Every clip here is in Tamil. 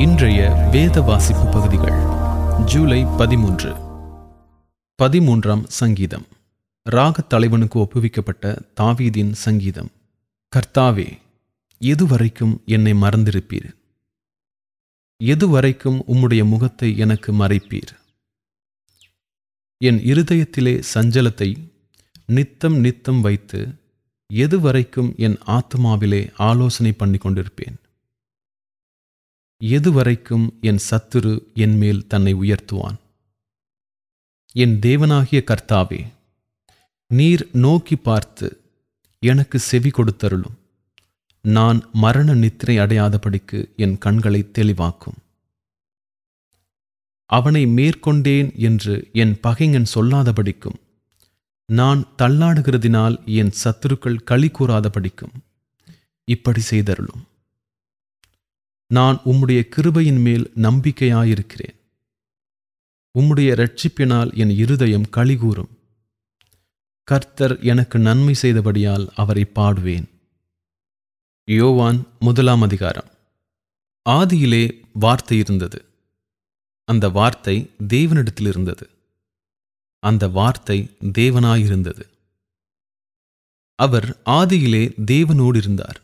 இன்றைய வேத வாசிப்பு பகுதிகள் ஜூலை பதிமூன்று. பதிமூன்றாம் சங்கீதம். ராகத் தலைவனுக்கு ஒப்புவிக்கப்பட்ட தாவீதின் சங்கீதம். கர்த்தாவே எதுவரைக்கும் என்னை மறந்திருப்பீர்? எதுவரைக்கும் உம்முடைய முகத்தை எனக்கு மறைப்பீர்? என் இருதயத்திலே சஞ்சலத்தை நித்தம் நித்தம் வைத்து எதுவரைக்கும் என் ஆத்மாவிலே ஆலோசனை பண்ணி கொண்டிருப்பேன் எதுவரைக்கும் என் சத்துரு என் மேல் தன்னை உயர்த்துவான்? என் தேவனாகிய கர்த்தாவே நீர் நோக்கி பார்த்து எனக்கு செவி கொடுத்தருளும். நான் மரண நித்திரை அடையாதபடிக்கு என் கண்களை தெளிவாக்கும். அவனை மேற்கொண்டேன் என்று என் பகைஞன் சொல்லாதபடிக்கும். நான் தள்ளாடுகிறதினால் என் சத்துருக்கள் களி கூறாதபடிக்கும். இப்படி செய்தருளும். நான் உம்முடைய கிருபையின் மேல் நம்பிக்கையாயிருக்கிறேன். உம்முடைய ரட்சிப்பினால் என் இருதயம் களிகூறும் கர்த்தர் எனக்கு நன்மை செய்தபடியால் அவரை பாடுவேன். யோவான் முதலாம் அதிகாரம். ஆதியிலே வார்த்தை இருந்தது. அந்த வார்த்தை தேவனிடத்தில் இருந்தது. அந்த வார்த்தை தேவனாயிருந்தது. அவர் ஆதியிலே தேவனோடு இருந்தார்.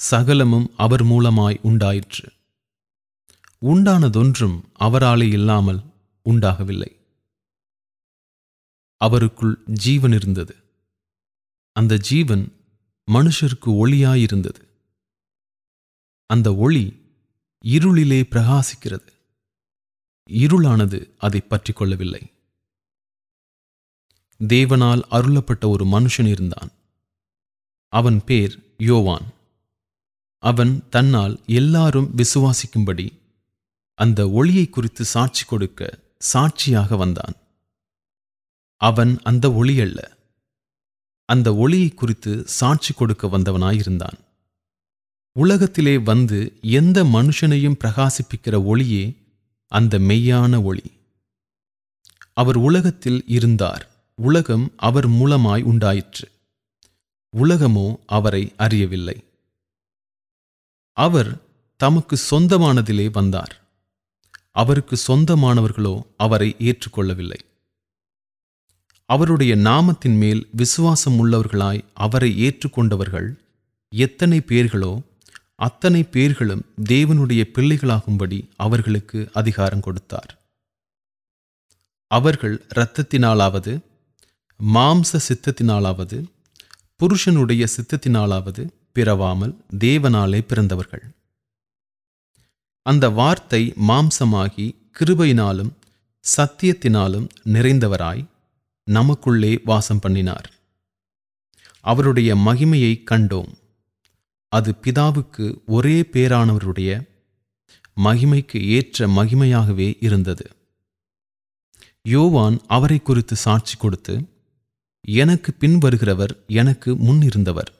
சகலமும் அவர் மூலமாய் உண்டாயிற்று. உண்டானதொன்றும் அவராலே இல்லாமல் உண்டாகவில்லை. அவருக்குள் ஜீவன் இருந்தது. அந்த ஜீவன் மனுஷருக்கு ஒளியாயிருந்தது. அந்த ஒளி இருளிலே பிரகாசிக்கிறது. இருளானது அதை பற்றி கொள்ளவில்லை. தேவனால் அருளப்பட்ட ஒரு மனுஷன் இருந்தான். அவன் பேர் யோவான். அவன் தன்னால் எல்லாரும் விசுவாசிக்கும்படி அந்த ஒளியை குறித்து சாட்சி கொடுக்க சாட்சியாக வந்தான். அவன் அந்த ஒளி அல்ல. அந்த ஒளியை குறித்து சாட்சி கொடுக்க வந்தவனாயிருந்தான். உலகத்திலே வந்து எந்த மனுஷனையும் பிரகாசிப்பிக்கிற ஒளியே அந்த மெய்யான ஒளி. அவர் உலகத்தில் இருந்தார். உலகம் அவர் மூலமாய் உண்டாயிற்று. உலகமோ அவரை அறியவில்லை. அவர் தமக்கு சொந்தமானதிலே வந்தார். அவருக்கு சொந்தமானவர்களோ அவரை ஏற்றுக்கொள்ளவில்லை. அவருடைய நாமத்தின் மேல் விசுவாசம் உள்ளவர்களாய் அவரை ஏற்றுக்கொண்டவர்கள் எத்தனை பேர்களோ அத்தனை பேர்களும் தேவனுடைய பிள்ளைகளாகும்படி அவர்களுக்கு அதிகாரம் கொடுத்தார். அவர்கள் இரத்தத்தினாலாவது மாம்ச சித்தத்தினாலாவது புருஷனுடைய சித்தத்தினாலாவது பிறவாமல் தேவனாலே பிறந்தவர்கள். அந்த வார்த்தை மாம்சமாகி கிருபையினாலும் சத்தியத்தினாலும் நிறைந்தவராய் நமக்குள்ளே வாசம் பண்ணினார். அவருடைய மகிமையை கண்டோம். அது பிதாவுக்கு ஒரே பேரானவருடைய மகிமைக்கு ஏற்ற மகிமையாகவே இருந்தது. யோவான் அவரை குறித்து சாட்சி கொடுத்து எனக்கு பின் வருகிறவர் எனக்கு முன் இருந்தவர்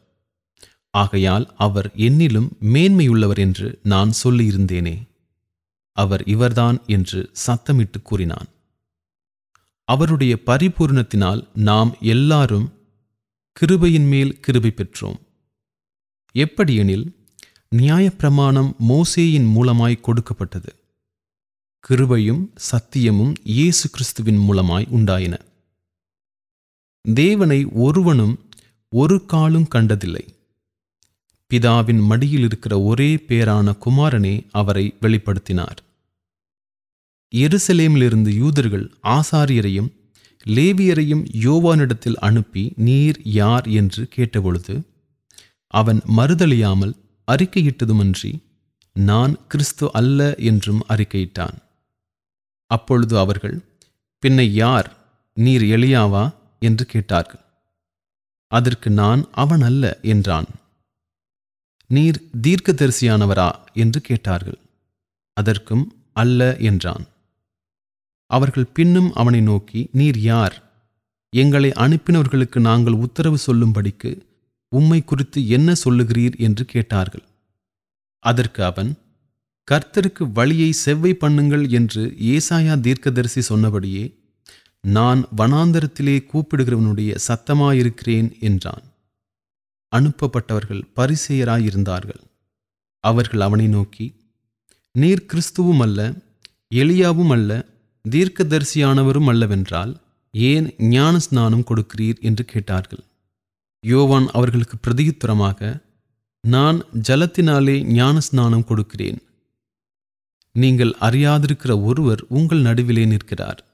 ஆகையால் அவர் என்னிலும் மேன்மையுள்ளவர் என்று நான் சொல்லியிருந்தேனே. அவர் இவர்தான் என்று சத்தமிட்டு கூறினான். அவருடைய பரிபூர்ணத்தினால் நாம் எல்லாரும் கிருபையின் மேல் கிருபை பெற்றோம். எப்படியெனில் நியாயப்பிரமாணம் மோசேயின் மூலமாய் கொடுக்கப்பட்டது. கிருபையும் சத்தியமும் இயேசு கிறிஸ்துவின் மூலமாய் உண்டாயின. தேவனை ஒருவனும் ஒரு காலும் கண்டதில்லை. பிதாவின் மடியில் இருக்கிற ஒரே பேரான குமாரனே அவரை வெளிப்படுத்தினார். எருசலேமிலிருந்து யூதர்கள் ஆசாரியரையும் லேவியரையும் யோவானிடத்தில் அனுப்பி நீர் யார்? என்று கேட்டபொழுது அவன் மறுதளியாமல் அறிக்கையிட்டதுமன்றி நான் கிறிஸ்து அல்ல என்றும் அறிக்கையிட்டான். அப்பொழுது அவர்கள் பின்னை யார்? நீர் எளியாவா என்று கேட்டார்கள். அதற்கு நான் அவன் அல்ல என்றான். நீர் தீர்க்கதரிசியானவரா என்று கேட்டார்கள். அதற்கும் அல்ல என்றான். அவர்கள் பின்னும் அவனை நோக்கி நீர் யார்? எங்களை அனுப்பினவர்களுக்கு நாங்கள் உத்தரவு சொல்லும்படிக்கு உம்மை குறித்து என்ன சொல்லுகிறீர்? என்று கேட்டார்கள். அதற்கு அவன் கர்த்தருக்கு வழியை செவ்வை பண்ணுங்கள் என்று ஏசாயா தீர்க்கதரிசி சொன்னபடியே நான் வனாந்தரத்திலே கூப்பிடுகிறவனுடைய சத்தமாயிருக்கிறேன் என்றான். அனுப்பப்பட்டவர்கள் பரிசெயராயிருந்தார்கள். அவர்கள் அவனை நோக்கி நீர் கிறிஸ்துவும் அல்ல எளியாவும் அல்ல தீர்க்கதரிசியானவரும் அல்லவென்றால் ஏன் ஞான ஸ்நானம் கொடுக்கிறீர்? என்று கேட்டார்கள். யோவான் அவர்களுக்கு பிரதியுத்தரமாக நான் ஜலத்தினாலே ஞான ஸ்நானம் கொடுக்கிறேன். நீங்கள் அறியாதிருக்கிற ஒருவர் உங்கள் நடுவிலே நிற்கிறார்.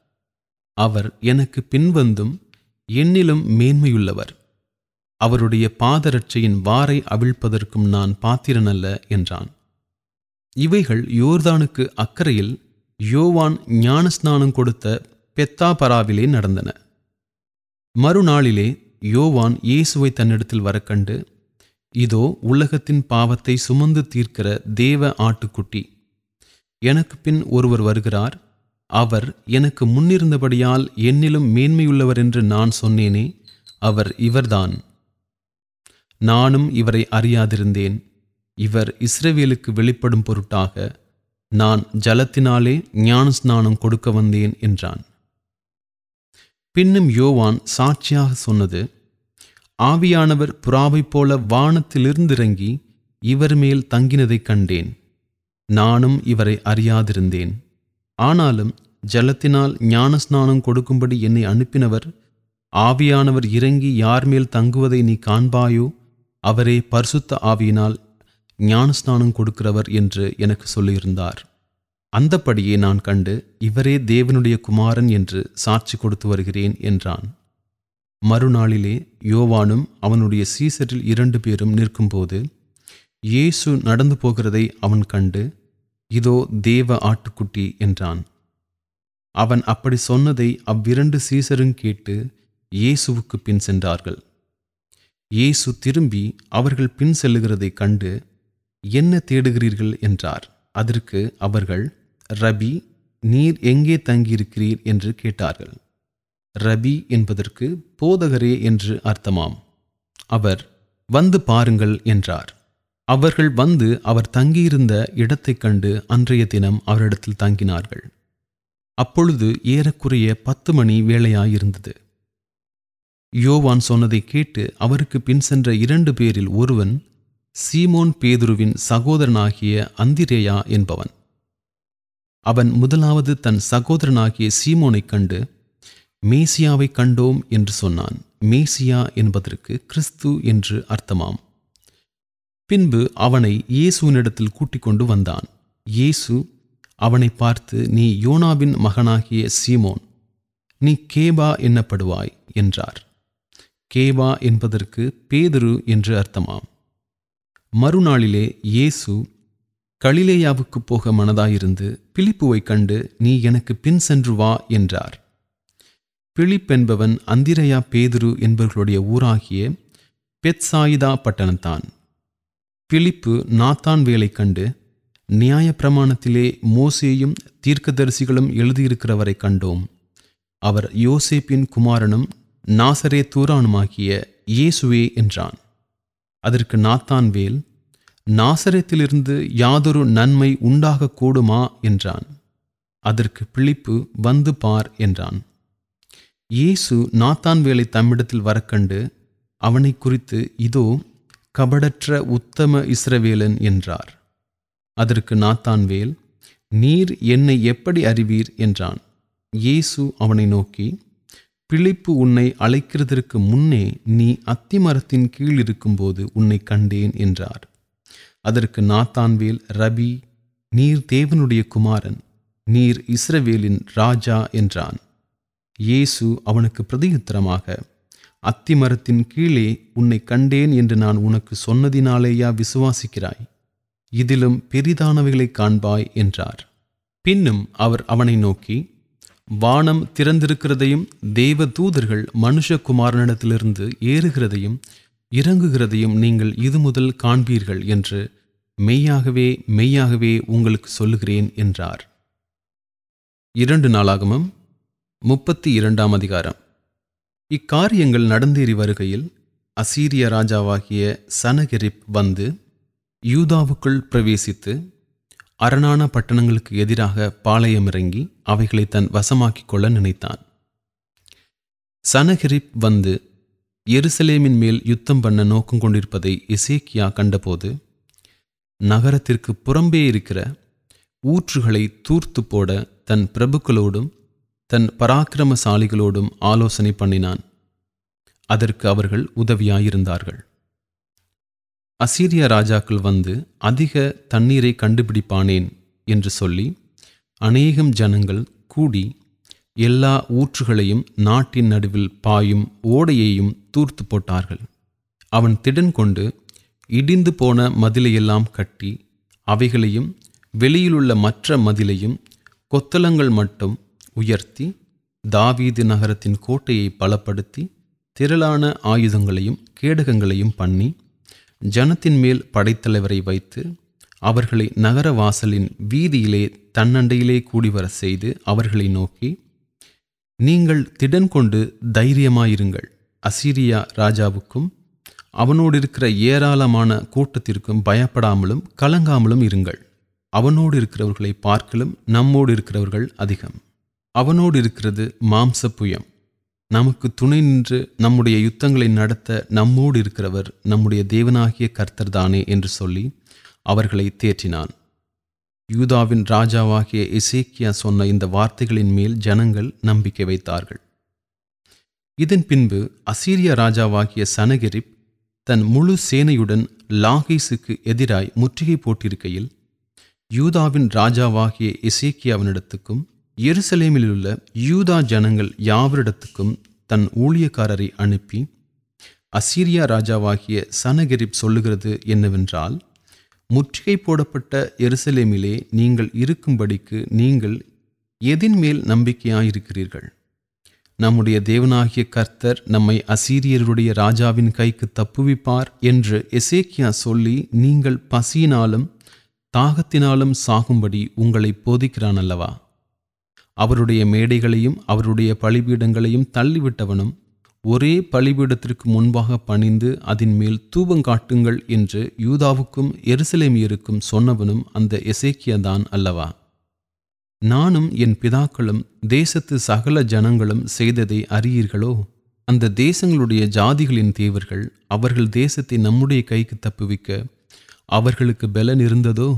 அவர் எனக்கு பின்வந்தும் என்னிலும் மேன்மையுள்ளவர். அவருடைய பாதரட்சையின் வாரை அவிழ்ப்பதற்கும் நான் பாத்திரனல்ல என்றான். இவைகள் யோர்தானுக்கு அக்கறையில் யோவான் ஞானஸ்நானம் கொடுத்த பெத்தாபராவிலே நடந்தன. மறுநாளிலே யோவான் இயேசுவை தன்னிடத்தில் வரக்கண்டு இதோ உலகத்தின் பாவத்தை சுமந்து தீர்க்கிற தேவ ஆட்டுக்குட்டி எனக்கு பின் ஒருவர் வருகிறார். அவர் எனக்கு முன்னிருந்தபடியால் என்னிலும் மேன்மையுள்ளவர் என்று நான் சொன்னேனே அவர் இவர்தான். நானும் இவரை அறியாதிருந்தேன். இவர் இஸ்ரவேலுக்கு வெளிப்படும் பொருட்டாக நான் ஜலத்தினாலே ஞான ஸ்நானம் கொடுக்க வந்தேன் என்றான். பின்னும் யோவான் சாட்சியாக சொன்னது ஆவியானவர் புறாவைப் போல வானத்திலிருந்திறங்கி இவர் மேல் தங்கினதைக் கண்டேன். நானும் இவரை அறியாதிருந்தேன். ஆனாலும் ஜலத்தினால் ஞானஸ்நானம் கொடுக்கும்படி என்னை அனுப்பினவர் ஆவியானவர் இறங்கி யார் மேல் தங்குவதை நீ காண்பாயோ அவரே பரிசுத்த ஆவியினால் ஞானஸ்நானம் கொடுக்கிறவர் என்று எனக்கு சொல்லியிருந்தார். அந்தப்படியே நான் கண்டு இவரே தேவனுடைய குமாரன் என்று சாட்சி கொடுத்து வருகிறேன் என்றான். மறுநாளிலே யோவானும் அவனுடைய சீசரில் இரண்டு பேரும் நிற்கும்போது இயேசு நடந்து போகிறதை அவன் கண்டு இதோ தேவ ஆட்டுக்குட்டி என்றான். அவன் அப்படி சொன்னதை அவ்விரண்டு சீசரும் கேட்டு இயேசுவுக்கு பின் சென்றார்கள். இயேசு திரும்பி அவர்கள் பின் செல்லுகிறதைக் கண்டு என்ன தேடுகிறீர்கள்? என்றார். அதற்கு அவர்கள் ரபி நீர் எங்கே தங்கியிருக்கிறீர்? என்று கேட்டார்கள். ரபி என்பதற்கு போதகரே என்று அர்த்தமாம். அவர் வந்து பாருங்கள் என்றார். அவர்கள் வந்து அவர் தங்கியிருந்த இடத்தைக் கண்டு அன்றைய தினம் அவரிடத்தில் தங்கினார்கள். அப்பொழுது ஏறக்குறைய பத்து மணி வேளையாயிருந்தது. யோவான் சொன்னதை கேட்டு அவருக்கு பின் சென்ற இரண்டு பேரில் ஒருவன் சீமோன் பேதுருவின் சகோதரனாகிய அந்திரேயா என்பவன். அவன் முதலாவது தன் சகோதரனாகிய சீமோனைக் கண்டு மேசியாவைக் கண்டோம் என்று சொன்னான். மேசியா என்பதற்கு கிறிஸ்து என்று அர்த்தமாம். பின்பு அவனை இயேசுவினிடத்தில் கூட்டிக் கொண்டு வந்தான். இயேசு அவனை பார்த்து நீ யோனாவின் மகனாகிய சீமோன் நீ கேபா என்னப்படுவாய் என்றார். கேபா என்பதற்கு பேதுரு என்று அர்த்தமாம். மறுநாளிலே இயேசு கலிலேயாவுக்கு போக மனதாயிருந்து பிலிப்புவைக் கண்டு நீ எனக்கு பின் சென்று வா என்றார். பிலிப் என்பவன் அந்திரையா பேதுரு என்பவர்களுடைய ஊராகிய பெத்சாயிதா பட்டணத்தான். பிலிப்பு நாத்தான் வேலை கண்டு நியாயப்பிரமாணத்திலே மோசேயும் தீர்க்கதரிசிகளும் எழுதியிருக்கிறவரை கண்டோம். அவர் யோசேப்பின் குமாரனும் நாசரே தூரானுமாகிய இயேசுவே என்றான். அதற்கு நாத்தான் வேல் நாசரேத்திலிருந்து யாதொரு நன்மை உண்டாகக்கூடுமா என்றான். அதற்கு பிழிப்பு வந்து பார் என்றான். இயேசு நாத்தான் வேலை தம்மிடத்தில் வரக்கண்டு அவனை குறித்து இதோ கபடற்ற உத்தம இஸ்ரவேலன் என்றார். அதற்கு நாத்தான் வேல் நீர் என்னை எப்படி அறிவீர் என்றான். இயேசு அவனை நோக்கி பிழிப்பு உன்னை அழைக்கிறதற்கு முன்னே நீ அத்திமரத்தின் கீழ் இருக்கும்போது உன்னை கண்டேன் என்றார். அதற்கு நாத்தான்வேல் ரபி நீர் தேவனுடைய குமாரன் நீர் இஸ்ரவேலின் ராஜா என்றான். இயேசு அவனுக்கு பிரதியுத்தரமாக அத்திமரத்தின் கீழே உன்னை கண்டேன் என்று நான் உனக்கு சொன்னதினாலேயா விசுவாசிக்கிறாய்? இதிலும் பெரிதானவைகளை காண்பாய் என்றார். பின்னும் அவர் அவனை நோக்கி வானம் திறந்திருக்கிறதையும் தேவ தூதர்கள் மனுஷகுமாரனிடத்திலிருந்து ஏறுகிறதையும் இறங்குகிறதையும் நீங்கள் இது முதல் காண்பீர்கள் என்று மெய்யாகவே மெய்யாகவே உங்களுக்கு சொல்லுகிறேன் என்றார். இரண்டு நாளாகமம் முப்பத்தி இரண்டாம் அதிகாரம். இக்காரியங்கள் நடந்தேறி வருகையில் அசீரிய ராஜாவாகிய சனகெரிப் வந்து யூதாவுக்குள் பிரவேசித்து அரணான பட்டணங்களுக்கு எதிராக பாளையமிறங்கி அவைகளை தன் வசமாக்கிக் கொள்ள நினைத்தான். சனகிரிப் வந்து எருசலேமின் மேல் யுத்தம் பண்ண நோக்கம் கொண்டிருப்பதை இசேக்கியா கண்டபோது நகரத்திற்கு புறம்பே இருக்கிற ஊற்றுகளை தூர்த்து போட தன் பிரபுக்களோடும் தன் பராக்கிரமசாலிகளோடும் ஆலோசனை பண்ணினான். அதற்கு அவர்கள் உதவியாயிருந்தார்கள். அசீரிய ராஜாக்கள் வந்து அதிக தண்ணீரை கண்டுபிடிப்பானேன்? என்று சொல்லி அநேகம் ஜனங்கள் கூடி எல்லா ஊற்றுகளையும் நாட்டின் நடுவில் பாயும் ஓடையையும் தூர்த்து போட்டார்கள். அவன் திடன் கொண்டு இடிந்து போன மதிலையெல்லாம் கட்டி அவைகளையும் வெளியிலுள்ள மற்ற மதிலையும் கொத்தளங்கள் மட்டும் உயர்த்தி தாவீது நகரத்தின் கோட்டையை பலப்படுத்தி திரளான ஆயுதங்களையும் கேடகங்களையும் பண்ணி ஜனத்தின் மேல் படைத்தலைவரை வைத்து அவர்களை நகர வாசலின் வீதியிலே தன்னண்டையிலே கூடிவர செய்து அவர்களை நோக்கி நீங்கள் திடன் கொண்டு தைரியமாயிருங்கள். அசீரியா ராஜாவுக்கும் அவனோடு இருக்கிற ஏராளமான கூட்டத்திற்கும் பயப்படாமலும் கலங்காமலும் இருங்கள். அவனோடு இருக்கிறவர்களை பார்க்கலும் நம்மோடு இருக்கிறவர்கள் அதிகம். அவனோடு இருக்கிறது மாம்ச புயம் நமக்கு துணை நின்று நம்முடைய யுத்தங்களை நடத்த நம்மோடு இருக்கிறவர் நம்முடைய தேவனாகிய கர்த்தர்தானே என்று சொல்லி அவர்களை தேற்றினான். யூதாவின் ராஜாவாகிய இசேக்கியா சொன்ன இந்த வார்த்தைகளின் மேல் ஜனங்கள் நம்பிக்கை வைத்தார்கள். இதன் பின்பு அசீரிய ராஜாவாகிய சனகிரிப் தன் முழு சேனையுடன் லாகீசுக்கு எதிராய் முற்றுகை போட்டிருக்கையில் யூதாவின் ராஜாவாகிய இசேக்கியாவினிடத்துக்கும் எருசலேமிலுள்ள யூதா ஜனங்கள் யாவரிடத்துக்கும் தன் ஊழியக்காரரை அனுப்பி அசீரியா ராஜாவாகிய சனகெரிப் சொல்லுகிறது என்னவென்றால் முற்றுகை போடப்பட்ட எருசலேமிலே நீங்கள் இருக்கும்படிக்கு நீங்கள் எதின் மேல் நம்பிக்கையாயிருக்கிறீர்கள்? நம்முடைய தேவனாகிய கர்த்தர் நம்மை அசீரியருடைய ராஜாவின் கைக்கு தப்புவிப்பார் என்று எசேக்கியா சொல்லி நீங்கள் பசியினாலும் தாகத்தினாலும் சாகும்படி உங்களை போதிக்கிறான் அல்லவா அவருடைய மேடைகளையும் அவருடைய பலிபீடங்களையும் தள்ளிவிட்டவனும் ஒரே பலிபீடத்திற்கு முன்பாக பணிந்து அதன் மேல் தூபங்காட்டுங்கள் என்று யூதாவுக்கும் எருசலேமியருக்கும் சொன்னவனும் அந்த எசேக்கியதான் அல்லவா? நானும் என் பிதாக்களும் தேசத்து சகல ஜனங்களும் செய்ததை அறியீர்களோ? அந்த தேசங்களுடைய ஜாதிகளின் தேவர்கள் அவர்கள் தேசத்தை நம்முடைய கைக்கு தப்புவிக்க அவர்களுக்கு பலன் இருந்ததோ?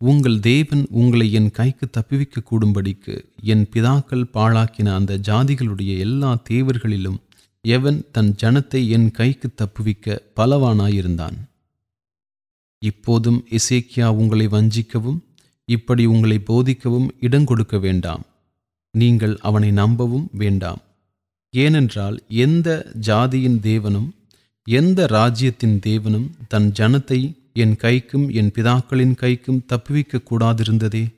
உங்கள் தேவன் உங்களை என் கைக்கு தப்புவிக்க கூடும்படிக்கு என் பிதாக்கள் பாழாக்கின அந்த ஜாதிகளுடைய எல்லா தேவர்களிலும் எவன் தன் ஜனத்தை என் கைக்கு தப்புவிக்க பலவானாயிருந்தான். இப்போதும் இசேக்கியா உங்களை வஞ்சிக்கவும் இப்படி உங்களை போதிக்கவும் இடங்கொடுக்க வேண்டாம். நீங்கள் அவனை நம்பவும் வேண்டாம். ஏனென்றால் எந்த ஜாதியின் தேவனும் எந்த ராஜ்யத்தின் தேவனும் தன் ஜனத்தை என் கைக்கும் என் பிதாக்களின் கைக்கும் தப்புவிக்க கூடாதிருந்ததே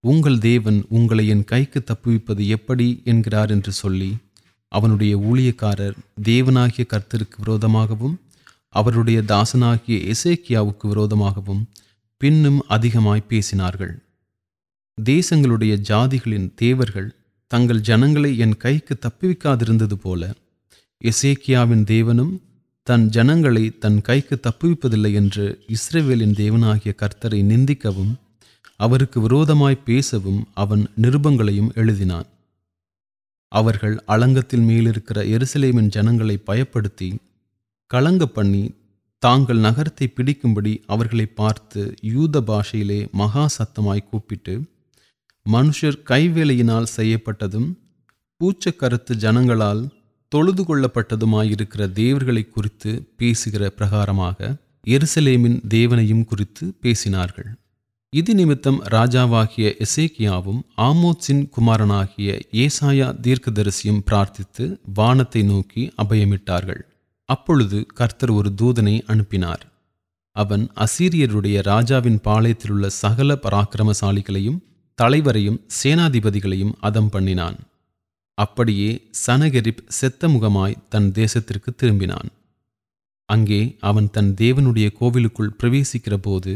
உங்கள் தேவன் உங்களை என் கைக்கு தப்புவிப்பது எப்படி என்கிறார் என்று சொல்லி அவனுடைய ஊழியக்காரர் தேவனாகிய கர்த்தருக்கு விரோதமாகவும் அவருடைய தாசனாகிய எசேக்கியாவுக்கு விரோதமாகவும் பின்னும் அதிகமாய் பேசினார்கள். தேசங்களுடைய ஜாதிகளின் தேவர்கள் தங்கள் ஜனங்களை என் கைக்கு தப்புவிக்காதிருந்தது போல எசேக்கியாவின் தேவனும் தன் ஜனங்களை தன் கைக்கு தப்புவிப்பதில்லை என்று இஸ்ரேவேலின் தேவனாகிய கர்த்தரை நிந்திக்கவும் அவருக்கு விரோதமாய் பேசவும் அவன் நிருபங்களையும் எழுதினான். அவர்கள் அலங்கத்தில் மேலிருக்கிற எருசலேமின் ஜனங்களை பயப்படுத்தி கலங்க பண்ணி தாங்கள் நகரத்தை பிடிக்கும்படி அவர்களை பார்த்து யூத பாஷையிலே மகா சத்தமாய் கூப்பிட்டு மனுஷர் கைவேலையினால் செய்யப்பட்டதும் பூச்சக்கருத்து ஜனங்களால் தொழுது கொள்ளப்பட்டதுமாயிருக்கிற தேவர்களை குறித்து பேசுகிற பிரகாரமாக எருசலேமின் தேவனையும் குறித்து பேசினார்கள். இது நிமித்தம் ராஜாவாகிய எசேக்கியாவும் ஆமோத்ஸின் குமாரனாகிய ஏசாயா தீர்க்கதரிசியும் பிரார்த்தித்து வானத்தை நோக்கி அபயமிட்டார்கள். அப்பொழுது கர்த்தர் ஒரு தூதனை அனுப்பினார். அவன் அசீரியருடைய ராஜாவின் பாளையத்திலுள்ள சகல பராக்கிரமசாலிகளையும் தலைவரையும் சேனாதிபதிகளையும் அதம் பண்ணினான். அப்படியே சனகெரிப் செத்த முகமாய் தன் தேசத்திற்கு திரும்பினான். அங்கே அவன் தன் தேவனுடைய கோவிலுக்குள் பிரவேசிக்கிற போது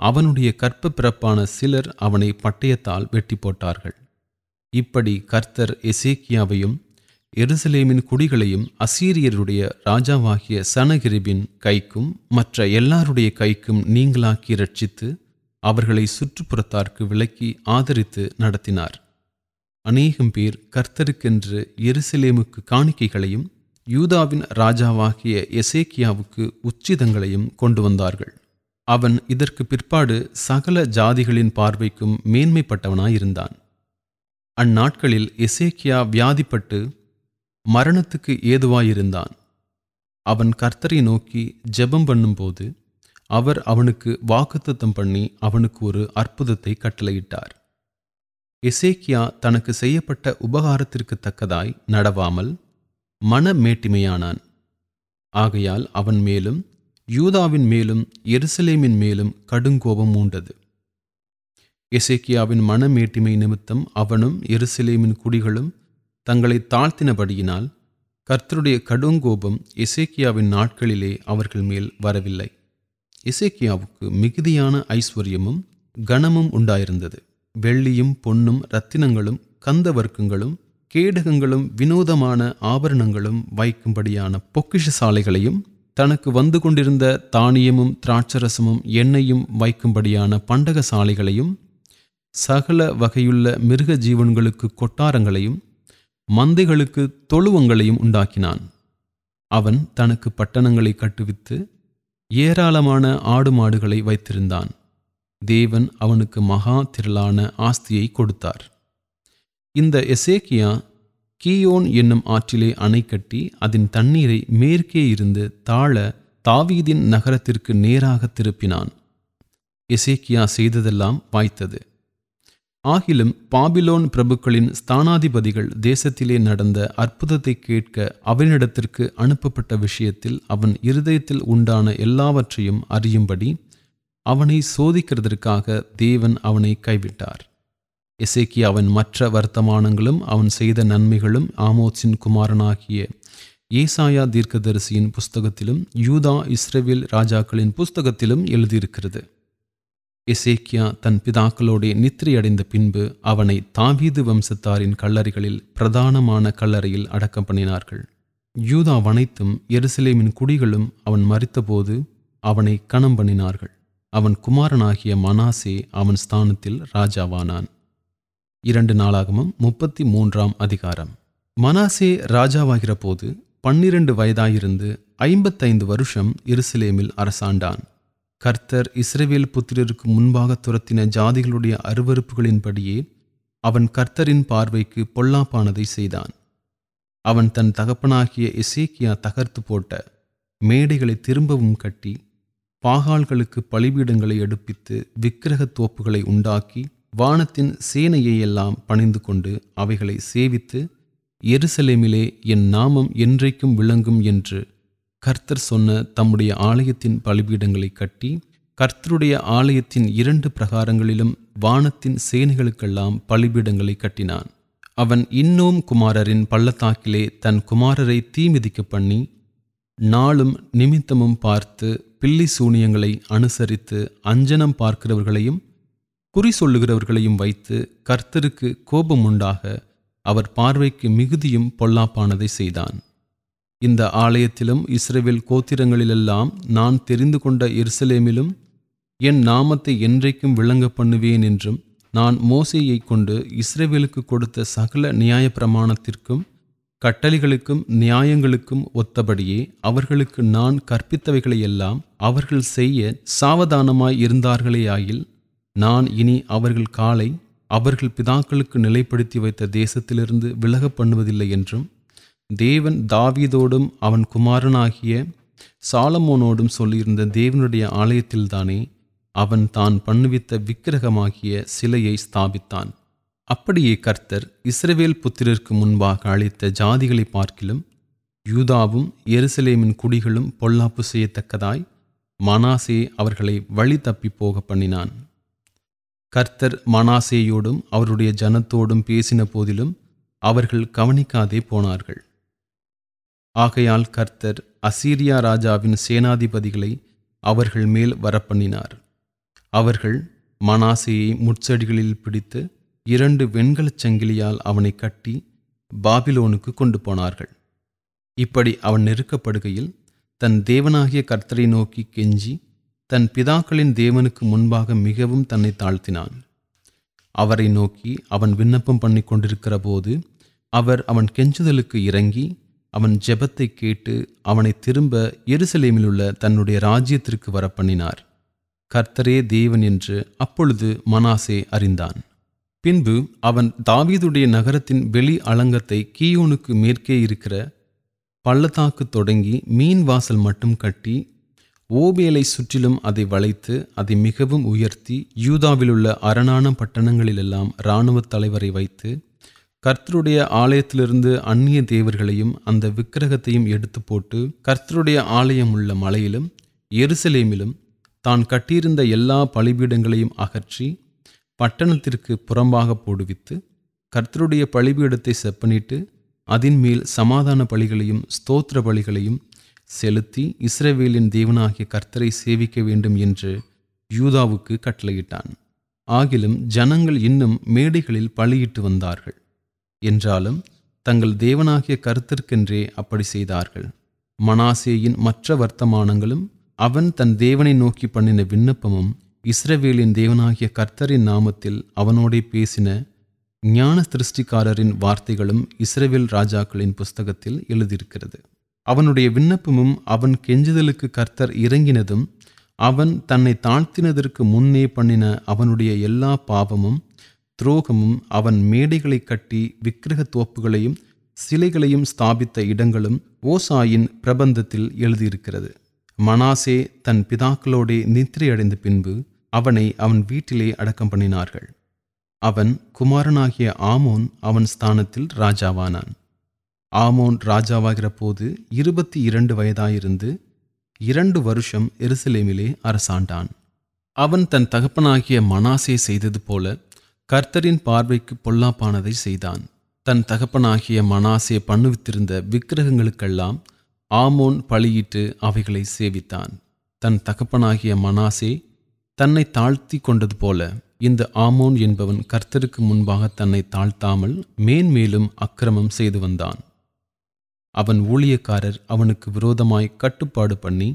அவனுடைய கற்ப பிறப்பான சிலர் அவனை பட்டயத்தால் வெட்டி போட்டார்கள். இப்படி கர்த்தர் எசேக்கியாவையும் எருசலேமின் குடிகளையும் அசீரியருடைய ராஜாவாகிய சனகிரிபின் கைக்கும் மற்ற எல்லாருடைய கைக்கும் நீங்களாக்கி ரட்சித்து அவர்களை சுற்றுப்புறத்தார்க்கு விலக்கி ஆதரித்து நடத்தினார். அநேகம் பேர் கர்த்தருக்கென்று எருசலேமுக்கு காணிக்கைகளையும் யூதாவின் ராஜாவாகிய எசேக்கியாவுக்கு உச்சிதங்களையும் கொண்டு வந்தார்கள். அவன் இதற்கு பிற்பாடு சகல ஜாதிகளின் பார்வைக்கும் மேன்மைப்பட்டவனாயிருந்தான். அந்நாட்களில் எசேக்கியா வியாதிப்பட்டு மரணத்துக்கு ஏதுவாயிருந்தான். அவன் கர்த்தரை நோக்கி ஜெபம் பண்ணும்போது அவர் அவனுக்கு வாக்குத்தத்தம் பண்ணி அவனுக்கு ஒரு அற்புதத்தை கட்டளையிட்டார். எசேக்கியா தனக்கு செய்யப்பட்ட உபகாரத்திற்கு தக்கதாய் நடவாமல் மனமேட்டிமையானான். ஆகையால் அவன் மேலும் யூதாவின் மேலும் எருசலேமின் மேலும் கடுங்கோபம் மூண்டது. எசேக்கியாவின் மனமேட்டிமை நிமித்தம் அவனும் எருசலேமின் குடிகளும் தங்களை தாழ்த்தினபடியினால் கர்த்தருடைய கடுங்கோபம் எசேக்கியாவின் நாட்களிலே அவர்கள் மேல் வரவில்லை. எசேக்கியாவுக்கு மிகுதியான ஐஸ்வர்யமும் கனமும் உண்டாயிருந்தது. வெள்ளியும் பொன்னும் இரத்தினங்களும் கந்தவர்க்கங்களும் கேடகங்களும் வினோதமான ஆபரணங்களும் வைக்கும்படியான பொக்கிஷ சாலைகளையும் தனக்கு வந்து கொண்டிருந்த தானியமும் திராட்சரசமும் எண்ணெயும் வைக்கும்படியான பண்டக சாலைகளையும் சகல வகையுள்ள மிருக ஜீவன்களுக்கு கொட்டாரங்களையும் மந்தைகளுக்கு தொழுவங்களையும் உண்டாக்கினான். அவன் தனக்கு பட்டணங்களை கட்டுவித்து ஏராளமான ஆடு மாடுகளை வைத்திருந்தான். தேவன் அவனுக்கு மகா திரளான ஆஸ்தியை கொடுத்தார். இந்த எசேக்கியா கீயோன் என்னும் ஆற்றிலே அணை கட்டி அதன் தண்ணீரை மேற்கே இருந்து தாழ தாவீதின் நகரத்திற்கு நேராக திருப்பினான். எசேக்கியா செய்ததெல்லாம் வாய்த்தது. ஆகிலும் பாபிலோன் பிரபுக்களின் ஸ்தானாதிபதிகள் தேசத்திலே நடந்த அற்புதத்தை கேட்க அவனிடத்திற்கு அனுப்பப்பட்ட விஷயத்தில் அவன் இருதயத்தில் உண்டான எல்லாவற்றையும் அறியும்படி அவனை சோதிக்கிறதற்காக தேவன் அவனை கைவிட்டார். எசேக்கி அவன் மற்ற வர்த்தமானங்களும் அவன் செய்த நன்மைகளும் ஆமோத்ஸின் குமாரனாகிய ஏசாயா தீர்க்கதரிசியின் புஸ்தகத்திலும் யூதா இஸ்ரேவேல் ராஜாக்களின் புஸ்தகத்திலும் எழுதியிருக்கிறது. எசேக்கியா தன் பிதாக்களோடே நித்திரையடைந்த பின்பு அவனை தாவீது வம்சத்தாரின் கல்லறைகளில் பிரதானமான கல்லறையில் அடக்கம் பண்ணினார்கள். யூதா வனைத்தும் எருசலேமின் குடிகளும் அவன் மறித்தபோது அவனை கணம் பண்ணினார்கள். அவன் குமாரனாகிய மனாசே அவன் ஸ்தானத்தில் ராஜாவானான். இரண்டு நாளாகமும் முப்பத்தி மூன்றாம் அதிகாரம். மனாசே ராஜாவாகிற போது பன்னிரண்டு வயதாயிருந்து ஐம்பத்தைந்து வருஷம் எருசலேமில் அரசாண்டான். கர்த்தர் இஸ்ரேவேல் புத்திரருக்கு முன்பாக துரத்தின ஜாதிகளுடைய அருவறுப்புகளின்படியே அவன் கர்த்தரின் பார்வைக்கு பொல்லாப்பானதை செய்தான். அவன் தன் தகப்பனாகிய எசேக்கியா தகர்த்து போட்ட மேடைகளை திரும்பவும் கட்டி பாகால்களுக்கு பலிபீடங்களை எடுப்பித்து விக்கிரக தோப்புகளை உண்டாக்கி வானத்தின் சேனையை எல்லாம் பணிந்து கொண்டு அவைகளை சேவித்து எருசலேமிலே என் நாமம் என்றைக்கும் விளங்கும் என்று கர்த்தர் சொன்ன தம்முடைய ஆலயத்தின் பலிபீடங்களை கட்டி கர்த்தருடைய ஆலயத்தின் இரண்டு பிரகாரங்களிலும் வானத்தின் சேனைகளுக்கெல்லாம் பலிபீடங்களை கட்டினான். அவன் இன்னோம் குமாரரின் பள்ளத்தாக்கிலே தன் குமாரரை தீமிதிக்க பண்ணி நாளும் நிமித்தமும் பார்த்து பில்லி சூனியங்களை அனுசரித்து அஞ்சனம் பார்க்கிறவர்களையும் குறி சொல்லுகிறவர்களையும் வைத்து கர்த்தருக்கு கோபம் உண்டாக அவர் பார்வைக்கு மிகுதியும் பொல்லாப்பானதை செய்தான். இந்த ஆலயத்திலும் இஸ்ரேவேல் கோத்திரங்களிலெல்லாம் நான் தெரிந்து கொண்ட எருசலேமிலும் என் நாமத்தை என்றைக்கும் விளங்க பண்ணுவேன் என்றும் நான் மோசையை கொண்டு இஸ்ரேவேலுக்கு கொடுத்த சகல நியாய பிரமாணத்திற்கும் கட்டளைகளுக்கும் நியாயங்களுக்கும் ஒத்தபடியே அவர்களுக்கு நான் கற்பித்தவைகளையெல்லாம் அவர்கள் செய்ய சாவதானமாய் இருந்தார்களேயாயில் நான் இனி அவர்கள் காலை அவர்கள் பிதாக்களுக்கு நிலைப்படுத்தி வைத்த தேசத்திலிருந்து விலக பண்ணுவதில்லை என்றும் தேவன் தாவீதோடும் அவன் குமாரனாகிய சாலமோனோடும் சொல்லியிருந்த தேவனுடைய ஆலயத்தில்தானே அவன் தான் பண்ணுவித்த விக்கிரகமாகிய சிலையை ஸ்தாபித்தான். அப்படியே கர்த்தர் இஸ்ரவேல் புத்திரருக்கு முன்பாக அளித்த ஜாதிகளை பார்க்கிலும் யூதாவும் எருசலேமின் குடிகளும் பொல்லாப்பு செய்யத்தக்கதாய் மனாசே அவர்களை வழி தப்பி போக பண்ணினான். கர்த்தர் மனாசேயோடும் அவருடைய ஜனத்தோடும் பேசின போதிலும் அவர்கள் கவனிக்காதே போனார்கள். ஆகையால் கர்த்தர் அசீரியா ராஜாவின் சேனாதிபதிகளை அவர்கள் மேல் வரப்பண்ணினார். அவர்கள் மனாசையை முட்செடிகளில் பிடித்து இரண்டு வெண்கலச் சங்கிலியால் அவனை கட்டி பாபிலோனுக்கு கொண்டு போனார்கள். இப்படி அவன் நெருக்கப்படுகையில் தன் தேவனாகிய கர்த்தரை நோக்கி கெஞ்சி தன் பிதாக்களின் தேவனுக்கு முன்பாக மிகவும் தன்னை தாழ்த்தினான். அவரை நோக்கி அவன் விண்ணப்பம் பண்ணி கொண்டிருக்கிற போது அவர் அவன் கெஞ்சுதலுக்கு இறங்கி அவன் ஜெபத்தை கேட்டு அவனை திரும்ப எருசலேமிலுள்ள தன்னுடைய ராஜ்யத்திற்கு வரப்பண்ணினார். கர்த்தரே தேவன் என்று அப்பொழுது மனாசே அறிந்தான். பின்பு அவன் தாவீதுடைய நகரத்தின் வெளி அலங்கத்தை கீயோனுக்கு மேற்கே இருக்கிற பள்ளத்தாக்கு தொடங்கி மீன் வாசல் மட்டும் கட்டி ஓபேலை சுற்றிலும் அதை வளைத்து அதை மிகவும் உயர்த்தி யூதாவிலுள்ள அரணான பட்டணங்களிலெல்லாம் இராணுவ தலைவரை வைத்து கர்த்தருடைய ஆலயத்திலிருந்து அந்நிய தேவர்களையும் அந்த விக்கிரகத்தையும் எடுத்து போட்டு கர்த்தருடைய ஆலயம் உள்ள மலையிலும் எருசலேமிலும் தான் கட்டியிருந்த எல்லா பலிபீடங்களையும் அகற்றி பட்டணத்திற்கு புறம்பாக போடுவித்து கர்த்தருடைய பழிபீடத்தை செப்பனிட்டு அதின் மேல் சமாதான பலிகளையும் ஸ்தோத்திர பலிகளையும் செலுத்தி இஸ்ரவேலின் தேவனாகிய கர்த்தரை சேவிக்க வேண்டும் என்று யூதாவுக்கு கட்டளையிட்டான். ஆகிலும் ஜனங்கள் இன்னும் மேடைகளில் பலியிட்டு வந்தார்கள். என்றாலும் தங்கள் தேவனாகிய கருத்திற்கென்றே அப்படி செய்தார்கள். மனாசேயின் மற்ற வர்த்தமானங்களும் அவன் தன் தேவனை நோக்கி பண்ணின விண்ணப்பமும் இஸ்ரவேலின் தேவனாகிய கர்த்தரின் நாமத்தில் அவனோடே பேசின ஞான திருஷ்டிக்காரரின் வார்த்தைகளும் இஸ்ரவேல் ராஜாக்களின் புஸ்தகத்தில் எழுதியிருக்கிறது. அவனுடைய விண்ணப்பமும் அவன் கெஞ்சுதலுக்கு கர்த்தர் இறங்கினதும் அவன் தன்னை தாழ்த்தினதற்கு முன்னே பண்ணின அவனுடைய எல்லா பாவமும் துரோகமும் அவன் மேடைகளை கட்டி விக்கிரக தோப்புகளையும் சிலைகளையும் ஸ்தாபித்த இடங்களும் ஓசாயின் பிரபந்தத்தில் எழுதியிருக்கிறது. மனாசே தன் பிதாக்களோடே நித்திரையடைந்த பின்பு அவனை அவன் வீட்டிலே அடக்கம் பண்ணினார்கள். அவன் குமாரனாகிய ஆமோன் அவன் ஸ்தானத்தில் ராஜாவானான். ஆமோன் ராஜாவாகிற போது இருபத்தி இரண்டு வயதாயிருந்து இரண்டு வருஷம் எருசலேமிலே அரசாண்டான். அவன் தன் தகப்பனாகிய மனாசே செய்தது போல கர்த்தரின் பார்வைக்கு பொல்லாப்பானதை செய்தான். தன் தகப்பனாகிய மனாசே பண்ணுவித்திருந்த விக்கிரகங்களுக்கெல்லாம் ஆமோன் பழியிட்டு அவைகளை சேவித்தான். தன் தகப்பனாகிய மனாசே தன்னை தாழ்த்தி கொண்டது போல இந்த ஆமோன் என்பவன் கர்த்தருக்கு முன்பாக தன்னை தாழ்த்தாமல் மேன்மேலும் அக்கிரமம் செய்து வந்தான். அவன் ஊழியக்காரர் அவனுக்கு விரோதமாய் கட்டுப்பாடு பண்ணி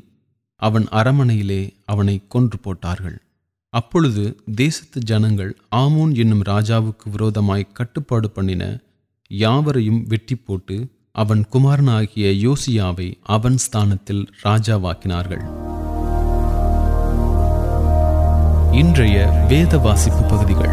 அவன் அரமனையிலே அவனை கொன்று போட்டார்கள். அப்பொழுது தேசத்து ஜனங்கள் ஆமோன் என்னும் ராஜாவுக்கு விரோதமாய் கட்டுப்பாடு பண்ணின யாவரையும் வெட்டி போட்டு அவன் குமாரனாகிய யோசியாவை அவன் ஸ்தானத்தில் ராஜாவாக்கினார்கள். இன்றைய வேத வாசிப்பு பகுதிகள்.